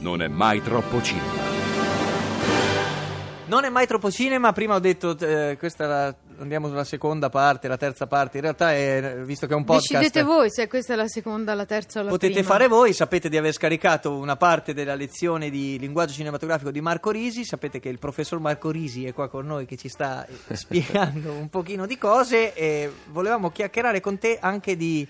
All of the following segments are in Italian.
Non è mai troppo cinema. Non è mai troppo cinema, prima ho detto eh, questa è la, andiamo sulla seconda parte, la terza parte, in realtà è, visto che è un podcast Decidete voi se questa è la seconda, la terza o la potete prima. fare voi, sapete di aver scaricato una parte della lezione di linguaggio cinematografico di Marco Risi, sapete che il professor Marco Risi è qua con noi che ci sta eh, spiegando un pochino di cose e volevamo chiacchierare con te anche di,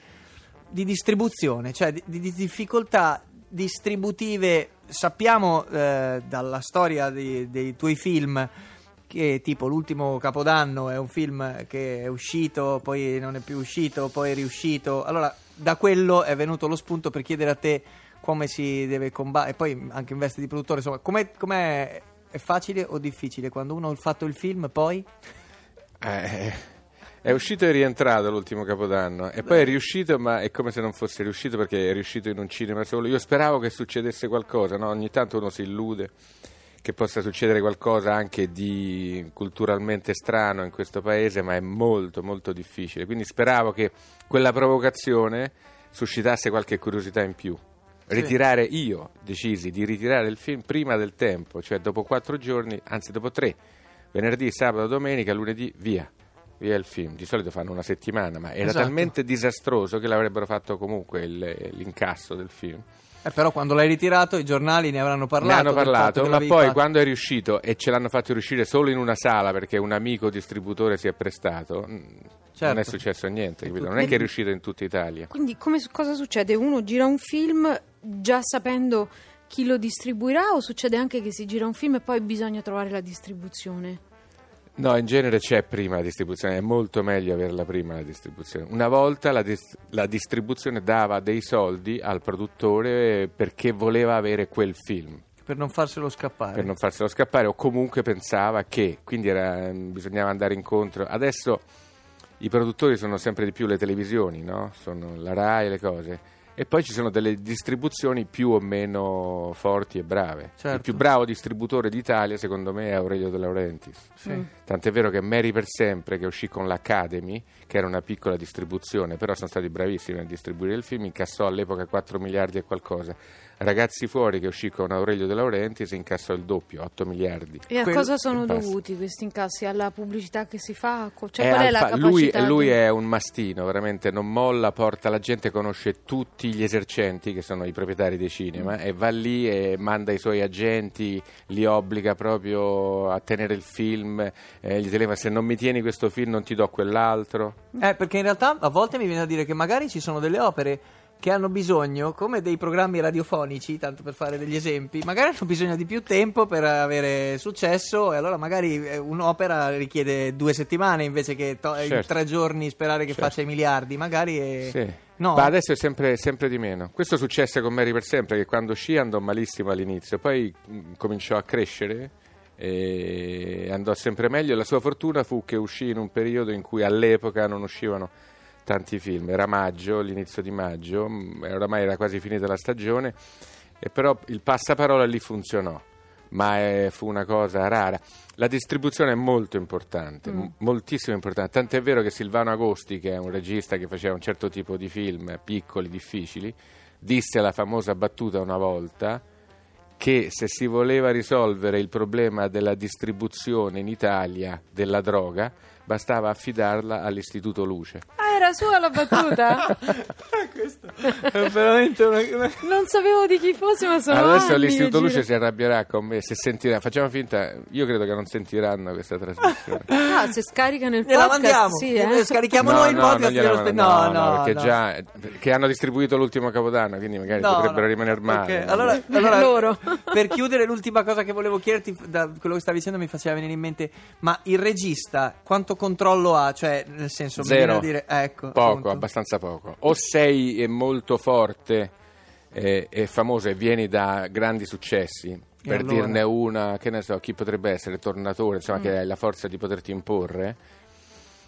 di distribuzione, cioè di, di difficoltà distributive. Sappiamo eh, dalla storia di- dei tuoi film che tipo l'ultimo Capodanno è un film che è uscito, poi non è più uscito, poi è riuscito. Allora, da quello è venuto lo spunto per chiedere a te come si deve combattere, e poi anche in veste di produttore, insomma, com'è, com'è- è facile o difficile quando uno ha fatto il film poi? Eh, è uscito e rientrato l'ultimo capodanno e poi è riuscito ma è come se non fosse riuscito perché è riuscito in un cinema solo. Io speravo che succedesse qualcosa, no? ogni tanto uno si illude che possa succedere qualcosa anche di culturalmente strano in questo paese, ma è molto molto difficile. Quindi speravo che quella provocazione suscitasse qualche curiosità in più. Ritirare io decisi di ritirare il film prima del tempo, cioè dopo quattro giorni, anzi dopo tre, venerdì, sabato, domenica, lunedì, via. Via il film. Di solito fanno una settimana, ma era Esatto. talmente disastroso che l'avrebbero fatto comunque il- l'incasso del film. Eh, però quando l'hai ritirato i giornali ne avranno parlato. Ne hanno parlato, ma poi fatto. quando è riuscito e ce l'hanno fatto riuscire solo in una sala perché un amico distributore si è prestato, mm, non è Certo. successo niente, capito? non è che è riuscito in tutta Italia. Quindi come, cosa succede? Uno gira un film già sapendo chi lo distribuirà o succede anche che si gira un film e poi bisogna trovare la distribuzione? No, in genere c'è prima la distribuzione, è molto meglio averla prima la distribuzione. Una volta la, dis- la distribuzione dava dei soldi al produttore perché voleva avere quel film. Per non farselo scappare. per non farselo scappare o comunque pensava che quindi era- bisognava andare incontro adesso i produttori sono sempre di più le televisioni no? sono la RAI e le cose e poi ci sono delle distribuzioni più o meno forti e brave Certo. il più bravo distributore d'Italia secondo me è Aurelio De Laurentiis Sì. Mm. Tant'è vero che Mary per sempre, che uscì con l'Academy, che era una piccola distribuzione, però sono stati bravissimi a distribuire il film, incassò all'epoca 4 miliardi e qualcosa. Ragazzi fuori, che uscì con Aurelio De Laurentiis, incassò il doppio, 8 miliardi. E a Quello- cosa sono dovuti questi incassi? Alla pubblicità che si fa? Cioè, È qual è la capacità? lui, lui di- è un mastino, veramente non molla, porta la gente, conosce tutti gli esercenti che sono i proprietari dei cinema Mm. e va lì e manda i suoi agenti, li obbliga proprio a tenere il film, eh, gli telefona se non mi tieni questo film non ti do quell'altro. Eh, perché in realtà a volte mi viene da dire che magari ci sono delle opere che hanno bisogno, come dei programmi radiofonici, tanto per fare degli esempi, magari hanno bisogno di più tempo per avere successo e allora magari eh, un'opera richiede due settimane invece che to- in Certo. tre giorni sperare che Certo. faccia i miliardi, magari è... Sì. No? Ma adesso è sempre, sempre di meno. Questo successe con Mary per sempre, che quando uscì andò malissimo all'inizio, poi mh, cominciò a crescere e andò sempre meglio. La sua fortuna fu che uscì in un periodo in cui all'epoca non uscivano tanti film. Era maggio, l'inizio di maggio, e oramai era quasi finita la stagione, e però il passaparola lì funzionò. Ma eh, fu una cosa rara. La distribuzione è molto importante, m- moltissimo importante. Tant'è vero che Silvano Agosti, che è un regista che faceva un certo tipo di film, piccoli, difficili, disse la famosa battuta una volta che se si voleva risolvere il problema della distribuzione in Italia della droga, bastava affidarla all'Istituto Luce. Ah, era sua la battuta? Questo è veramente una... una- non sapevo di chi fosse, ma sono Adesso anni l'Istituto che Luce gira- si arrabbierà con me se sentirà. Facciamo finta, io credo che non sentiranno questa trasmissione. Ah, se scaricano il Gliela podcast, mandiamo, sì, eh. scarichiamo No, noi il no, podcast gliela dello mando- no, no, perché no. già che hanno distribuito l'ultimo Capodanno, quindi magari No, potrebbero no. rimanere male. Ok, no? allora, allora, Loro. per chiudere l'ultima cosa che volevo chiederti da quello che stavi dicendo mi faceva venire in mente ma il regista quanto controllo ha cioè nel senso mi viene Zero. a dire eh, ecco Poco, appunto. abbastanza poco. O sei eh, molto forte eh, e famoso e vieni da grandi successi. Per allora? dirne una, che ne so, chi potrebbe essere Tornatore, insomma, Mm. che hai la forza di poterti imporre.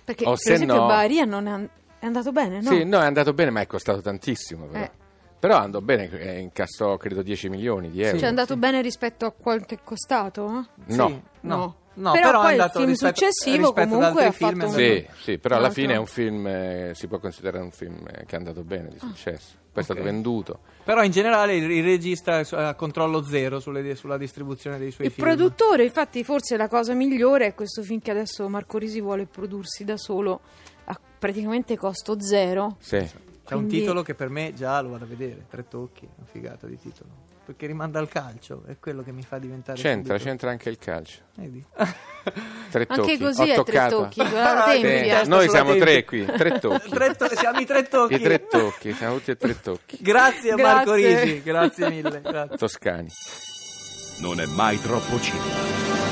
Perché, o per se esempio, no- Baria non è, è andato bene, no? Sì, no, è andato bene, ma è costato tantissimo. Però, Eh. però andò bene, eh, incassò credo 10 milioni di euro. Cioè, è andato bene rispetto a qualche costato? eh? Sì, No. no. No, Però però, è poi il andato film rispetto, successivo rispetto ad comunque altri ha film, fatto andato- un- Sì, sì, però alla Un fine è un film, eh, si può considerare un film eh, che è andato bene, di successo. Poi è stato venduto. Però in generale il, il regista ha controllo zero sulle- sulla distribuzione dei suoi Il film. produttore, infatti, forse la cosa migliore è questo film che adesso Marco Risi vuole prodursi da solo a praticamente costo zero. Sì. C'è un quindi- titolo che per me già lo vado a vedere, tre tocchi, una figata di titolo. Perché rimanda al calcio, è quello che mi fa diventare C'entra, subito- c'entra anche il calcio. Vedi? Tre Anche tocchi. così Ho è tre toccato. tocchi, guarda. Noi siamo tre qui, tre tocchi. Tre to- siamo i tre tocchi. I tre tocchi, siamo tutti e tre tocchi. Grazie a Marco Grazie. Risi, grazie mille. Grazie. Toscani. Non è mai troppo cinema.